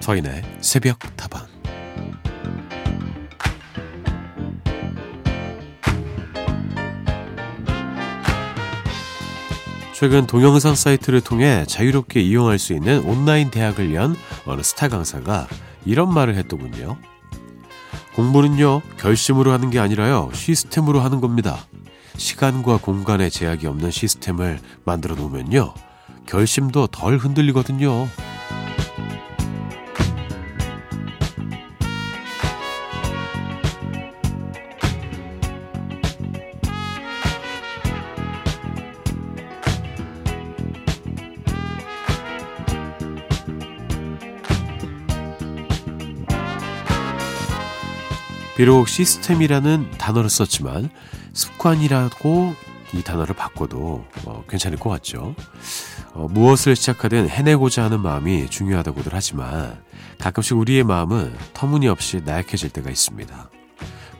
서인의 새벽 타방 최근 동영상 사이트를 통해 자유롭게 이용할 수 있는 온라인 대학을 연 어느 스타 강사가 이런 말을 했더군요. 공부는요, 결심으로 하는 게 아니라요, 시스템으로 하는 겁니다. 시간과 공간의 제약이 없는 시스템을 만들어 놓으면요, 결심도 덜 흔들리거든요. 비록 시스템이라는 단어를 썼지만 습관이라고 이 단어를 바꿔도 어, 괜찮을 것 같죠. 어, 무엇을 시작하든 해내고자 하는 마음이 중요하다고들 하지만 가끔씩 우리의 마음은 터무니없이 나약해질 때가 있습니다.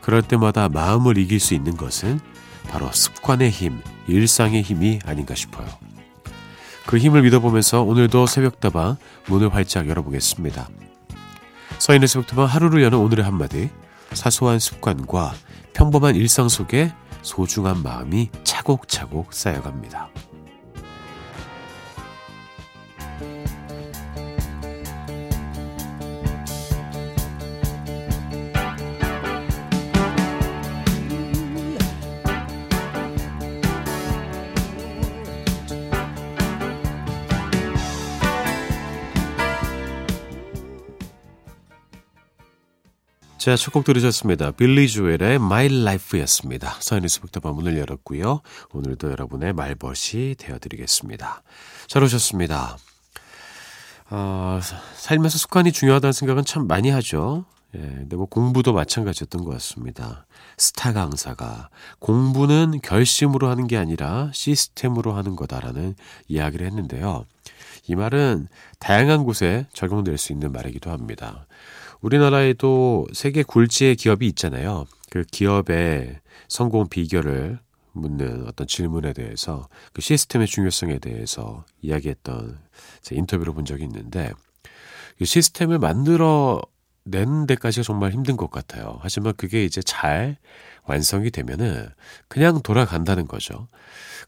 그럴 때마다 마음을 이길 수 있는 것은 바로 습관의 힘, 일상의 힘이 아닌가 싶어요. 그 힘을 믿어보면서 오늘도 새벽다방 문을 활짝 열어보겠습니다. 서인의 새벽다방 하루를 여는 오늘의 한마디 사소한 습관과 평범한 일상 속에 소중한 마음이 차곡차곡 쌓여갑니다. 자, 첫 곡 들으셨습니다. 빌리 주엘의 My Life였습니다. 서인의 수북다방 문을 열었고요. 오늘도 여러분의 말벗이 되어드리겠습니다. 잘 오셨습니다. 어, 살면서 습관이 중요하다는 생각은 참 많이 하죠. 예, 근데 뭐 공부도 마찬가지였던 것 같습니다. 스타 강사가 공부는 결심으로 하는 게 아니라 시스템으로 하는 거다라는 이야기를 했는데요. 이 말은 다양한 곳에 적용될 수 있는 말이기도 합니다. 우리나라에도 세계 굴지의 기업이 있잖아요. 그 기업의 성공 비결을 묻는 어떤 질문에 대해서 그 시스템의 중요성에 대해서 이야기했던 제 인터뷰를 본 적이 있는데 그 시스템을 만들어 내는 데까지가 정말 힘든 것 같아요. 하지만 그게 이제 잘 완성이 되면은 그냥 돌아간다는 거죠.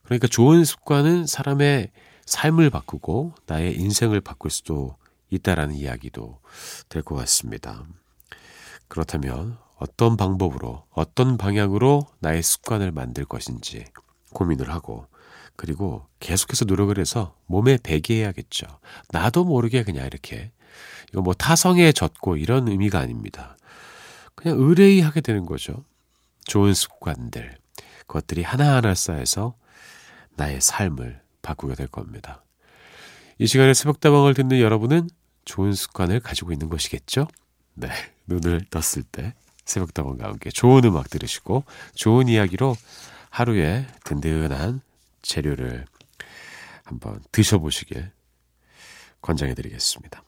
그러니까 좋은 습관은 사람의 삶을 바꾸고 나의 인생을 바꿀 수도 있다라는 이야기도 될 것 같습니다. 그렇다면 어떤 방법으로 어떤 방향으로 나의 습관을 만들 것인지 고민을 하고 그리고 계속해서 노력을 해서 몸에 배게 해야겠죠. 나도 모르게 그냥 이렇게 이거 뭐 타성에 젖고 이런 의미가 아닙니다. 그냥 의뢰이 하게 되는 거죠. 좋은 습관들 그것들이 하나하나 쌓여서 나의 삶을 바꾸게 될 겁니다. 이 시간에 새벽다방을 듣는 여러분은 좋은 습관을 가지고 있는 것이겠죠? 네. 눈을 떴을 때 새벽다방과 함께 좋은 음악 들으시고 좋은 이야기로 하루에 든든한 재료를 한번 드셔보시길 권장해 드리겠습니다.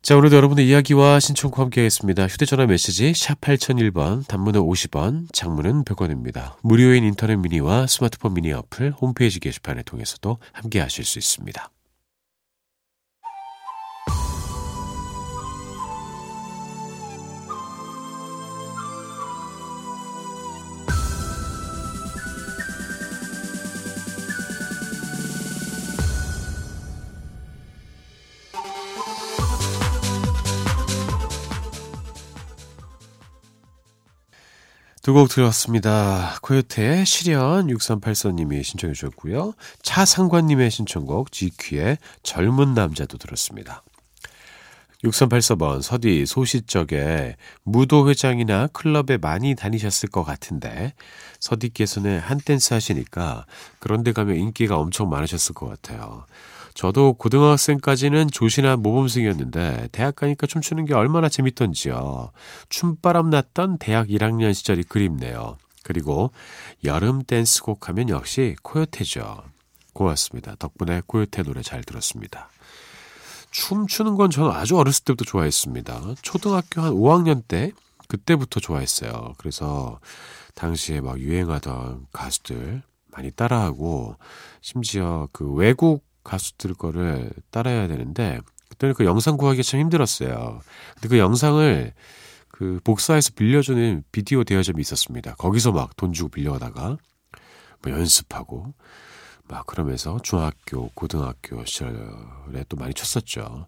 자, 오늘도 여러분의 이야기와 신청과 함께 하겠습니다. 휴대전화 메시지 샵 8001번, 단문은 50원, 장문은 100원입니다. 무료인 인터넷 미니와 스마트폰 미니 어플, 홈페이지 게시판을 통해서도 함께 하실 수 있습니다. 두 곡 들었습니다. 코요태의 시련 6384님이 신청해 주셨고요. 차상관님의 신청곡 GQ의 젊은 남자도 들었습니다. 6384번 서디 소시적에 무도회장이나 클럽에 많이 다니셨을 것 같은데 서디께서는 한 댄스 하시니까 그런 데 가면 인기가 엄청 많으셨을 것 같아요. 저도 고등학생까지는 조신한 모범생이었는데 대학 가니까 춤추는 게 얼마나 재밌던지요. 춤바람 났던 대학 1학년 시절이 그립네요. 그리고 여름 댄스곡 하면 역시 코요테죠. 고맙습니다. 덕분에 코요테 노래 잘 들었습니다. 춤추는 건 저는 아주 어렸을 때부터 좋아했습니다. 초등학교 한 5학년 때 그때부터 좋아했어요. 그래서 당시에 막 유행하던 가수들 많이 따라하고 심지어 그 외국 가수들 거를 따라해야 되는데 그때는 그 영상 구하기 참 힘들었어요. 근데 그 영상을 그 복사해서 빌려주는 비디오 대여점이 있었습니다. 거기서 막 돈 주고 빌려다가 뭐 연습하고 막 그러면서 중학교, 고등학교 시절에 또 많이 쳤었죠.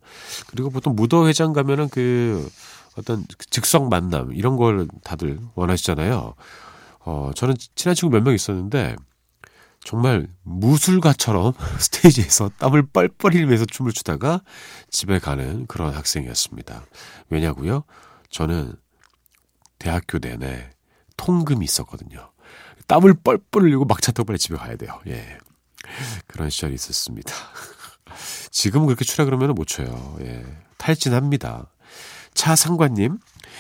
그리고 보통 무도회장 가면은 그 어떤 즉석 만남 이런 걸 다들 원하시잖아요. 어, 저는 친한 친구 몇 명 있었는데 정말 무술가처럼 스테이지에서 땀을 뻘뻘 흘리면서 춤을 추다가 집에 가는 그런 학생이었습니다. 왜냐고요? 저는 대학교 내내 통금이 있었거든요. 땀을 뻘뻘 흘리고 막차 타고 빨리 집에 가야 돼요. 예. 그런 시절이 있었습니다. 지금 그렇게 추라 그러면 못 쳐요. 예. 탈진합니다. 차상관님,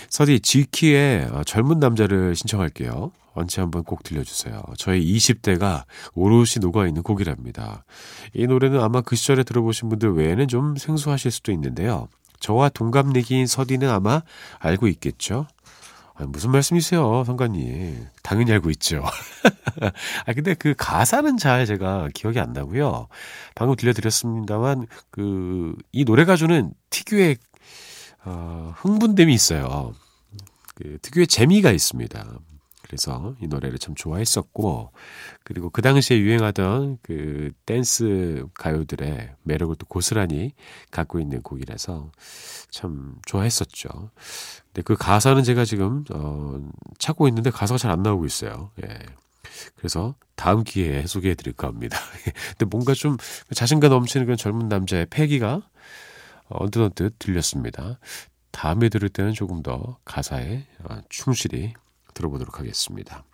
서디 지키의 어, 젊은 남자를 신청할게요. 언제 한번 꼭 들려주세요. 저희 20대가 오롯이 녹아있는 곡이랍니다. 이 노래는 아마 그 시절에 들어보신 분들 외에는 좀 생소하실 수도 있는데요. 저와 동갑내기인 서디는 아마 알고 있겠죠? 아, 무슨 말씀이세요, 성관님? 당연히 알고 있죠. 아, 근데 그 가사는 잘 제가 기억이 안 나고요. 방금 들려드렸습니다만, 그, 이 노래 가 주는 특유의, 어, 흥분됨이 있어요. 그 특유의 재미가 있습니다. 그래서 이 노래를 참 좋아했었고, 그리고 그 당시에 유행하던 그 댄스 가요들의 매력을 또 고스란히 갖고 있는 곡이라서 참 좋아했었죠. 근데 그 가사는 제가 지금, 어, 찾고 있는데 가사가 잘 안 나오고 있어요. 예. 그래서 다음 기회에 소개해 드릴까 합니다. 근데 뭔가 좀 자신감 넘치는 그런 젊은 남자의 패기가 언뜻언뜻 들렸습니다. 다음에 들을 때는 조금 더 가사에 어, 충실히 들어보도록 하겠습니다.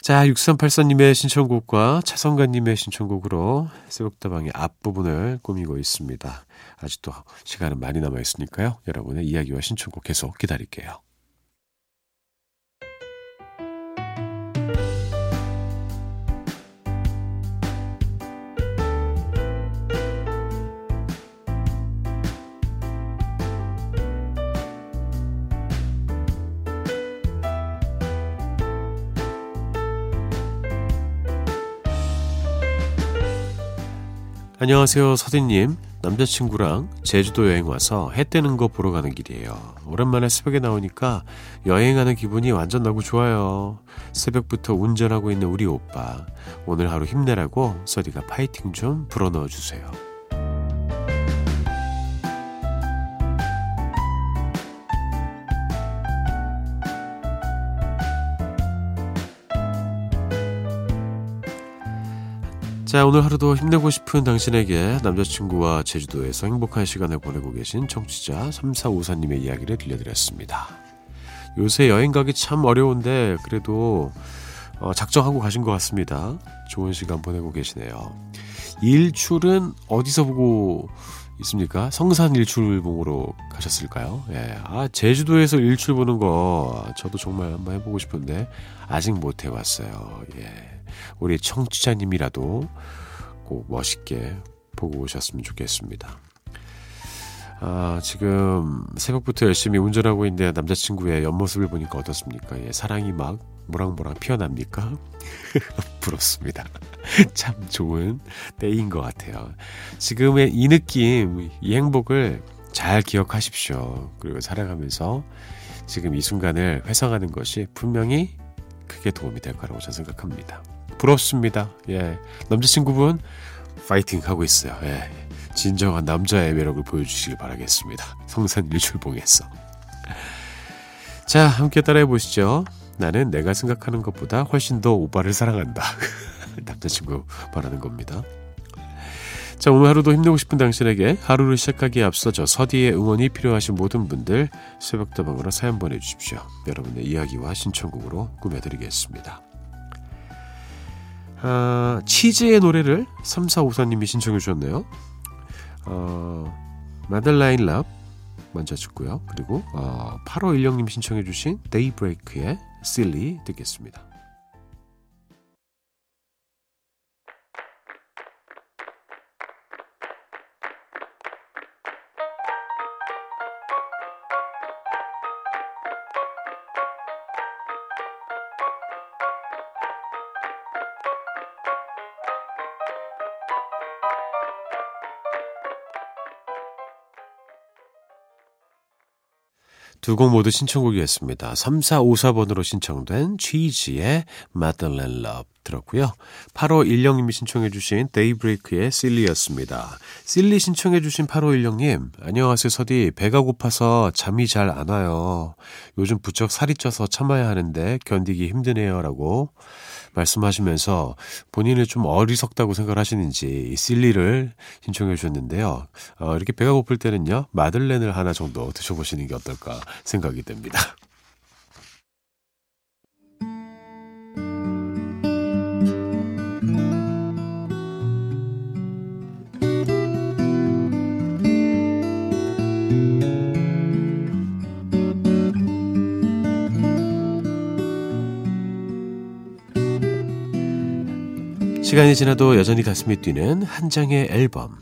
자, 6384님의 신청곡과 차성관님의 신청곡으로 새벽다방의 앞부분을 꾸미고 있습니다. 아직도 시간은 많이 남아있으니까요. 여러분의 이야기와 신청곡 계속 기다릴게요. 안녕하세요, 서디님. 남자친구랑 제주도 여행 와서 해 뜨는 거 보러 가는 길이에요. 오랜만에 새벽에 나오니까 여행하는 기분이 완전 나고 좋아요. 새벽부터 운전하고 있는 우리 오빠. 오늘 하루 힘내라고 서디가 파이팅 좀 불어넣어 주세요. 자, 오늘 하루도 힘내고 싶은 당신에게 남자친구와 제주도에서 행복한 시간을 보내고 계신 청취자 3454님의 이야기를 들려드렸습니다. 요새 여행 가기 참 어려운데 그래도 어, 작정하고 가신 것 같습니다. 좋은 시간 보내고 계시네요. 일출은 어디서 보고 있습니까? 성산 일출 봉으로 가셨을까요? 예. 아, 제주도에서 일출 보는 거 저도 정말 한번 해보고 싶은데 아직 못 해봤어요. 예. 우리 청취자님이라도 꼭 멋있게 보고 오셨으면 좋겠습니다. 아, 지금 새벽부터 열심히 운전하고 있는데 남자친구의 옆모습을 보니까 어떻습니까? 예, 사랑이 막 모락모락 피어납니까? 부럽습니다. 참 좋은 때인 것 같아요. 지금의 이 느낌, 이 행복을 잘 기억하십시오. 그리고 살아가면서 지금 이 순간을 회상하는 것이 분명히 크게 도움이 될 거라고 저는 생각합니다. 부럽습니다. 예. 남자친구분, 파이팅 하고 있어요. 예. 진정한 남자의 매력을 보여주시길 바라겠습니다. 성산 일출봉에서. 자, 함께 따라해 보시죠. 나는 내가 생각하는 것보다 훨씬 더 오빠를 사랑한다. 남자친구 말하는 겁니다. 자, 오늘 하루도 힘내고 싶은 당신에게 하루를 시작하기에 앞서 저 서디의 응원이 필요하신 모든 분들 새벽다방으로 사연 보내주십시오. 여러분의 이야기와 신청곡으로 꾸며드리겠습니다. 아, 치즈의 노래를 3454님이 신청해 주셨네요. 어, 마들라인 럽 먼저 듣고요. 그리고 어, 8516님 신청해 주신 데이브레이크의 Silly 듣겠습니다. 두 곡 모두 신청곡이었습니다. 3454번으로 신청된 치즈의 Madeleine Love 들었고요. 8510님이 신청해 주신 데이브레이크의 Silly였습니다. Silly 신청해 주신 8510님, 안녕하세요 서디. 배가 고파서 잠이 잘 안 와요. 요즘 부쩍 살이 쪄서 참아야 하는데 견디기 힘드네요. 라고 말씀하시면서 본인을 좀 어리석다고 생각을 하시는지 Silly를 신청해 주셨는데요. 어, 이렇게 배가 고플 때는요, 마들렌을 하나 정도 드셔보시는 게 어떨까 생각이 됩니다. 시간이 지나도 여전히 가슴이 뛰는 한 장의 앨범.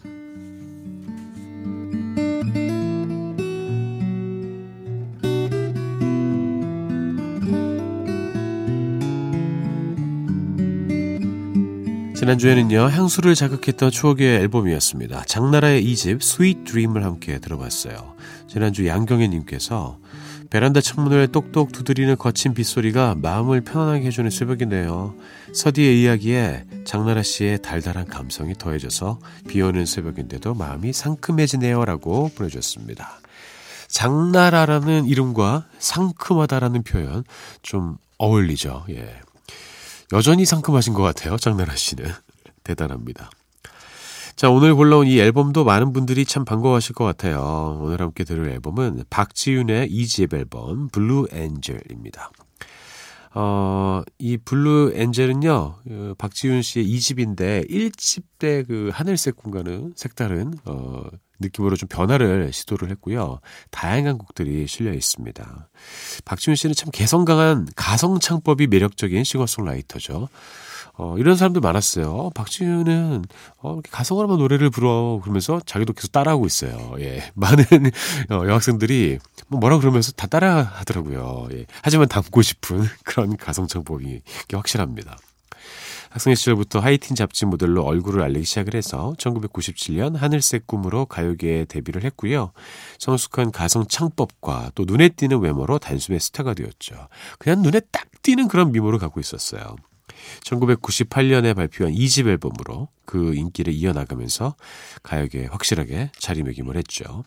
지난주에는요, 향수를 자극했던 추억의 앨범이었습니다. 장나라의 2집 Sweet Dream을 함께 들어봤어요. 지난주 양경애님께서 베란다 창문을 똑똑 두드리는 거친 빗소리가 마음을 편안하게 해주는 새벽이네요. 서디의 이야기에 장나라 씨의 달달한 감성이 더해져서 비 오는 새벽인데도 마음이 상큼해지네요. 라고 보내주셨습니다. 장나라라는 이름과 상큼하다라는 표현 좀 어울리죠. 예. 여전히 상큼하신 것 같아요. 장나라 씨는. 대단합니다. 자, 오늘 골라온 이 앨범도 많은 분들이 참 반가워하실 것 같아요. 오늘 함께 들을 앨범은 박지윤의 2집 앨범 Blue Angel입니다. 어, 이 Blue Angel은요, 어, 박지윤 씨의 2집인데 1집 때 그 하늘색 꿈과는 색다른 어, 느낌으로 좀 변화를 시도를 했고요. 다양한 곡들이 실려 있습니다. 박지윤 씨는 참 개성 강한 가성 창법이 매력적인 싱어송라이터죠. 어, 이런 사람들 많았어요. 박지윤은 어, 이렇게 가성을 한번 노래를 불어 그러면서 자기도 계속 따라하고 있어요. 예. 많은 어, 여학생들이 뭐 뭐라 그러면서 다 따라 하더라고요. 예. 하지만 담고 싶은 그런 가성 창법이 확실합니다. 학생 시절부터 하이틴 잡지 모델로 얼굴을 알리기 시작을 해서 1997년 하늘색 꿈으로 가요계에 데뷔를 했고요. 성숙한 가성 창법과 또 눈에 띄는 외모로 단숨에 스타가 되었죠. 그냥 눈에 딱 띄는 그런 미모를 갖고 있었어요. 1998년에 발표한 2집 앨범으로 그 인기를 이어나가면서 가요계에 확실하게 자리매김을 했죠.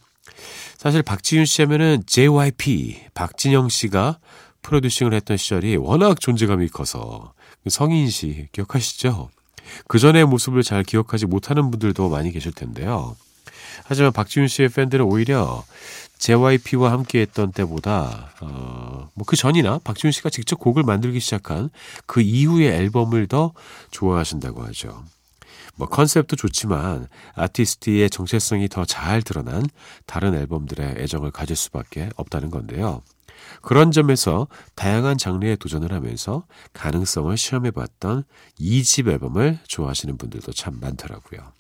사실 박지윤 씨 하면은 JYP, 박진영 씨가 프로듀싱을 했던 시절이 워낙 존재감이 커서 성인 씨 기억하시죠? 그 전의 모습을 잘 기억하지 못하는 분들도 많이 계실 텐데요. 하지만 박지윤 씨의 팬들은 오히려 JYP와 함께 했던 때보다 어, 뭐 그 전이나 박지훈 씨가 직접 곡을 만들기 시작한 그 이후의 앨범을 더 좋아하신다고 하죠. 뭐 컨셉도 좋지만 아티스트의 정체성이 더 잘 드러난 다른 앨범들에 애정을 가질 수밖에 없다는 건데요. 그런 점에서 다양한 장르에 도전을 하면서 가능성을 시험해 봤던 2집 앨범을 좋아하시는 분들도 참 많더라고요.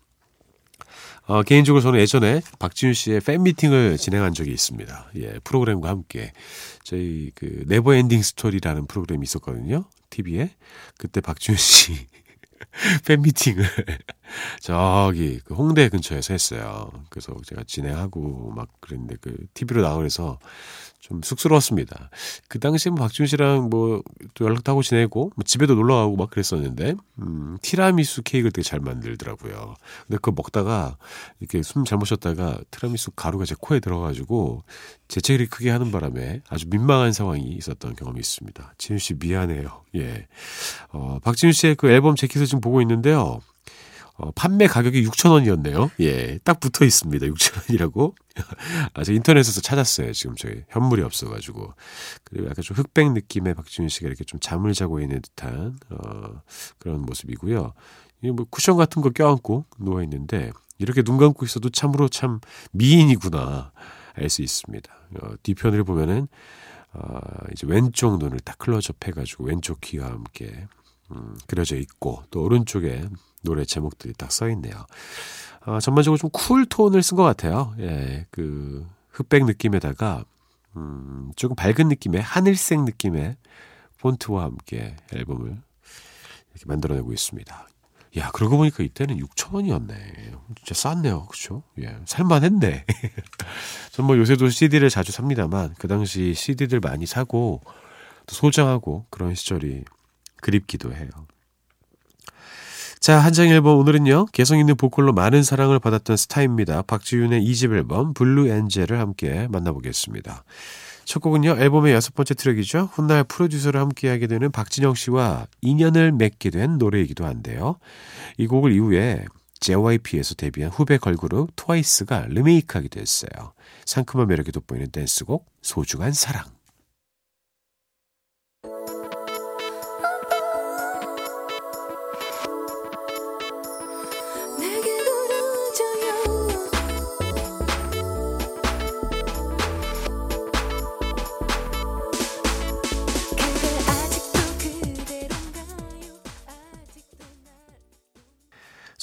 어, 개인적으로 저는 예전에 박지윤 씨의 팬미팅을 진행한 적이 있습니다. 예, 프로그램과 함께. 저희 그 Never Ending Story라는 프로그램이 있었거든요. TV에. 그때 박지윤 씨 팬미팅을 저기 그 홍대 근처에서 했어요. 그래서 제가 진행하고 막 그랬는데 그 TV로 나오면서 좀 쑥스러웠습니다. 그 당시에 뭐 박준 씨랑 뭐 또 연락도 하고 지내고 뭐 집에도 놀러 가고 막 그랬었는데 음, 티라미수 케이크를 되게 잘 만들더라고요. 근데 그거 먹다가 이렇게 숨 잘못 쉬었다가 티라미수 가루가 제 코에 들어가지고 재채기를 크게 하는 바람에 아주 민망한 상황이 있었던 경험이 있습니다. 지윤 씨 미안해요. 예. 어, 박지윤 씨의 그 앨범 재킷을 지금 보고 있는데요. 어, 판매 가격이 6,000원이었네요. 예, 딱 붙어 있습니다. 6,000원이라고. 아, 저 인터넷에서 찾았어요. 지금 저희 현물이 없어가지고. 그리고 약간 좀 흑백 느낌의 박지윤 씨가 이렇게 좀 잠을 자고 있는 듯한, 어, 그런 모습이고요. 이뭐 쿠션 같은 거 껴안고 누워있는데, 이렇게 눈 감고 있어도 참으로 참 미인이구나. 알 수 있습니다. 어, 뒤편을 보면은, 어, 이제 왼쪽 눈을 딱 클로즈업 해가지고 왼쪽 귀와 함께, 음, 그려져 있고, 또 오른쪽에 노래 제목들이 딱 써 있네요. 어, 전반적으로 좀 cool tone을 쓴 것 같아요. 예, 그 흑백 느낌에다가 음, 조금 밝은 느낌의 하늘색 느낌의 폰트와 함께 앨범을 이렇게 만들어내고 있습니다. 야, 그러고 보니까 이때는 6,000원이었네. 진짜 쌌네요. 그쵸? 예, 살만했네. 전 뭐 요새도 CD를 자주 삽니다만, 그 당시 CD들 많이 사고, 또 소장하고, 그런 시절이 그립기도 해요. 자, 한장 앨범 오늘은요. 개성 있는 보컬로 많은 사랑을 받았던 스타입니다. 박지윤의 2집 앨범 Blue Angel을 함께 만나보겠습니다. 첫 곡은요. 앨범의 여섯 번째 트랙이죠. 훗날 프로듀서를 함께하게 되는 박진영 씨와 인연을 맺게 된 노래이기도 한데요. 이 곡을 이후에 JYP에서 데뷔한 후배 걸그룹 트와이스가 리메이크하기도 했어요. 상큼한 매력이 돋보이는 댄스곡 소중한 사랑.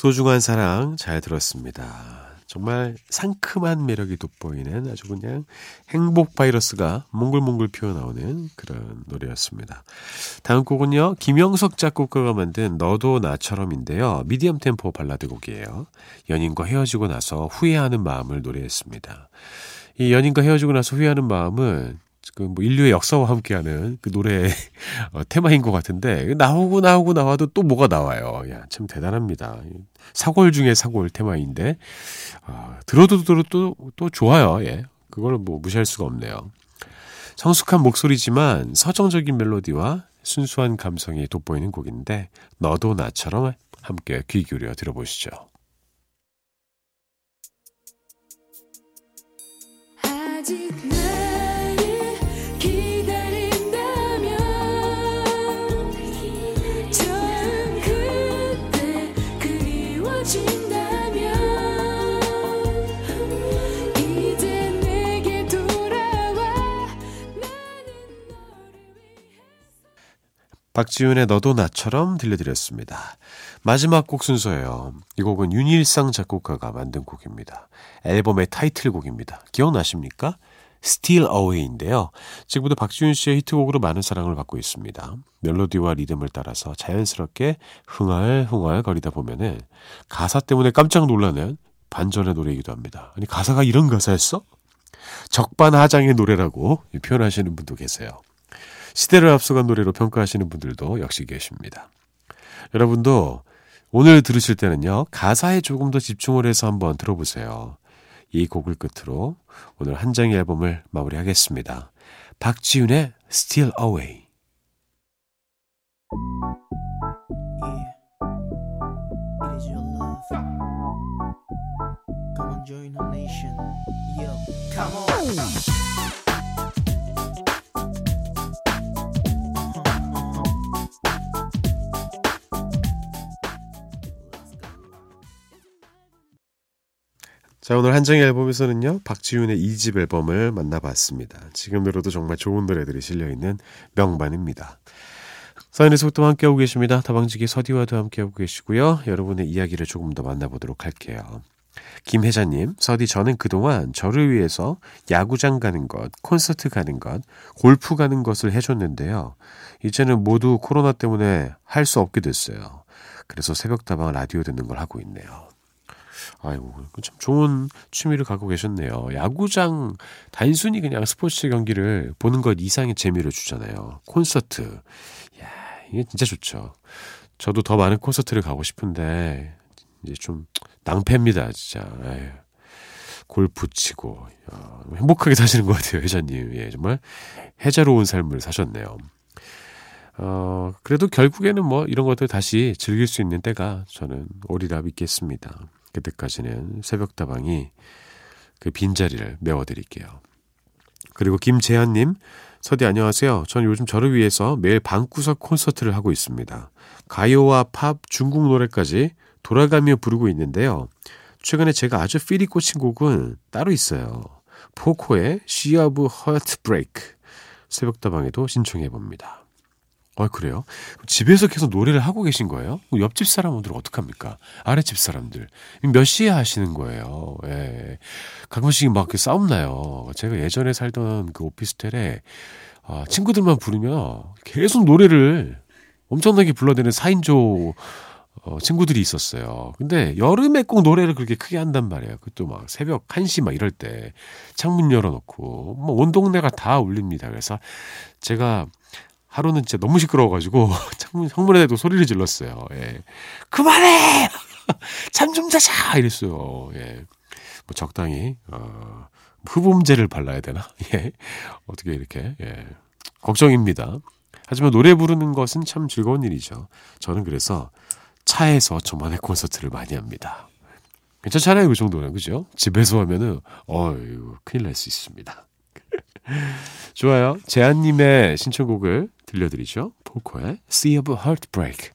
소중한 사랑 잘 들었습니다. 정말 상큼한 매력이 돋보이는 아주 그냥 행복 바이러스가 몽글몽글 피어나오는 그런 노래였습니다. 다음 곡은요. 김영석 작곡가가 만든 너도 나처럼인데요. 미디엄 템포 발라드 곡이에요. 연인과 헤어지고 나서 후회하는 마음을 노래했습니다. 이 연인과 헤어지고 나서 후회하는 마음은 그뭐 인류의 역사와 함께하는 그 노래 어, 테마인 것 같은데 나오고 나오고 나와도 또 뭐가 나와요. 야, 참 대단합니다. 사골 중에 사골 테마인데 아, 들어도 들어도 또, 또 좋아요. 예. 그걸 뭐 무시할 수가 없네요. 성숙한 목소리지만 서정적인 멜로디와 순수한 감성이 돋보이는 곡인데 너도 나처럼 함께 귀 기울여 들어보시죠. 박지윤의 너도 나처럼 들려드렸습니다. 마지막 곡 순서예요. 이 곡은 윤일상 작곡가가 만든 곡입니다. 앨범의 타이틀곡입니다. 기억나십니까? Still Away인데요. 지금부터 박지윤 씨의 히트곡으로 많은 사랑을 받고 있습니다. 멜로디와 리듬을 따라서 자연스럽게 흥얼흥얼 거리다 보면은 가사 때문에 깜짝 놀라는 반전의 노래이기도 합니다. 아니 가사가 이런 가사였어? 적반하장의 노래라고 표현하시는 분도 계세요. 시대를 앞서간 노래로 평가하시는 분들도 역시 계십니다. 여러분도 오늘 들으실 때는요, 가사에 조금 더 집중을 해서 한번 들어보세요. 이 곡을 끝으로 오늘 한 장의 앨범을 마무리하겠습니다. 박지윤의 Still Away. 자, 오늘 한정의 앨범에서는요, 박지윤의 2집 앨범을 만나봤습니다. 지금 들어도 정말 좋은 노래들이 실려있는 명반입니다. 사연의 속도 함께하고 계십니다. 다방지기 서디와도 함께하고 계시고요. 여러분의 이야기를 조금 더 만나보도록 할게요. 김혜자님, 서디 저는 그동안 저를 위해서 야구장 가는 것, 콘서트 가는 것, 골프 가는 것을 해줬는데요. 이제는 모두 코로나 때문에 할 수 없게 됐어요. 그래서 새벽다방 라디오 듣는 걸 하고 있네요. 아이고, 참 좋은 취미를 갖고 계셨네요. 야구장, 단순히 그냥 스포츠 경기를 보는 것 이상의 재미를 주잖아요. 콘서트. 야 이게 진짜 좋죠. 저도 더 많은 콘서트를 가고 싶은데, 이제 좀 낭패입니다, 진짜. 에휴. 골프 치고, 야, 행복하게 사시는 것 같아요, 회장님. 예, 정말 해자로운 삶을 사셨네요. 어, 그래도 결국에는 뭐 이런 것들 다시 즐길 수 있는 때가 저는 오리라 믿겠습니다. 그때까지는 새벽다방이 그 빈자리를 메워드릴게요. 그리고 김재한님, 서디 안녕하세요. 전 요즘 저를 위해서 매일 방구석 콘서트를 하고 있습니다. 가요와 팝, 중국 노래까지 돌아가며 부르고 있는데요. 최근에 제가 아주 필이 꽂힌 곡은 따로 있어요. 포코의 She of Heartbreak. 새벽다방에도 신청해 봅니다. 아, 그래요? 집에서 계속 노래를 하고 계신 거예요? 옆집 사람들은 어떡합니까? 아랫집 사람들. 몇 시에 하시는 거예요? 예. 가끔씩 막 싸움 나요. 제가 예전에 살던 그 오피스텔에 아, 친구들만 부르면 계속 노래를 엄청나게 불러대는 4인조 어, 친구들이 있었어요. 근데 여름에 꼭 노래를 그렇게 크게 한단 말이에요. 그것도 막 새벽 1시 막 이럴 때 창문 열어놓고 뭐 온 동네가 다 울립니다. 그래서 제가 하루는 진짜 너무 시끄러워가지고 창문 창문에도 소리를 질렀어요. 예. 그만해! 잠 좀 자자! 이랬어요. 예. 뭐 적당히 어, 흡음제를 발라야 되나? 예. 어떻게 이렇게 예. 걱정입니다. 하지만 노래 부르는 것은 참 즐거운 일이죠. 저는 그래서 차에서 저만의 콘서트를 많이 합니다. 괜찮잖아요, 그 정도는. 그죠? 집에서 하면은, 어유 큰일 날 수 있습니다. 좋아요. 재한님의 신청곡을 들려드리죠. 포코의 Sea of Heartbreak.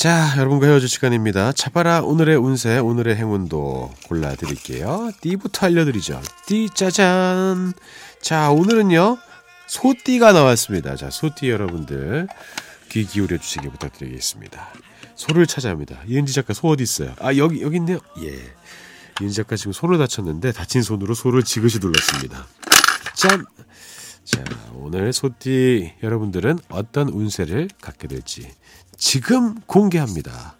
자, 여러분과 헤어질 시간입니다. 차바라 오늘의 운세, 오늘의 행운도 골라드릴게요. 띠부터 알려드리죠. 띠 짜잔. 자, 오늘은요, 소띠가 나왔습니다. 자, 소띠 여러분들 귀 기울여 주시기 부탁드리겠습니다. 소를 찾아 합니다. 이은지 작가 소 어디 있어요? 아, 여기, 여기 있네요. 예. 이은지 작가 지금 손을 다쳤는데 다친 손으로 소를 지그시 눌렀습니다. 짠! 자, 오늘 소띠 여러분들은 어떤 운세를 갖게 될지 지금 공개합니다.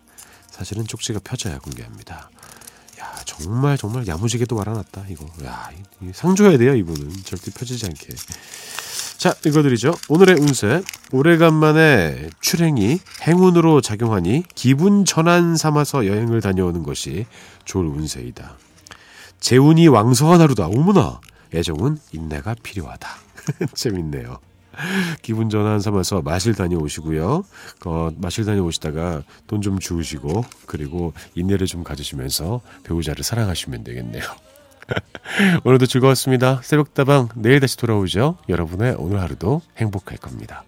사실은 쪽지가 펴져야 공개합니다. 야, 정말 정말 야무지게도 말아놨다 이거. 야, 상 줘야 돼요 이분은 절대 펴지지 않게. 자, 읽어드리죠. 오늘의 운세. 오래간만에 출행이 행운으로 작용하니 기분 전환 삼아서 여행을 다녀오는 것이 좋을 운세이다. 재운이 왕성한 하루다. 어머나. 애정은 인내가 필요하다. 재밌네요. 기분 전환 삼아서 마실 다녀오시고요. 어, 마실 다녀오시다가 돈 좀 주우시고 그리고 인내를 좀 가지시면서 배우자를 사랑하시면 되겠네요. 오늘도 즐거웠습니다. 새벽다방 내일 다시 돌아오죠. 여러분의 오늘 하루도 행복할 겁니다.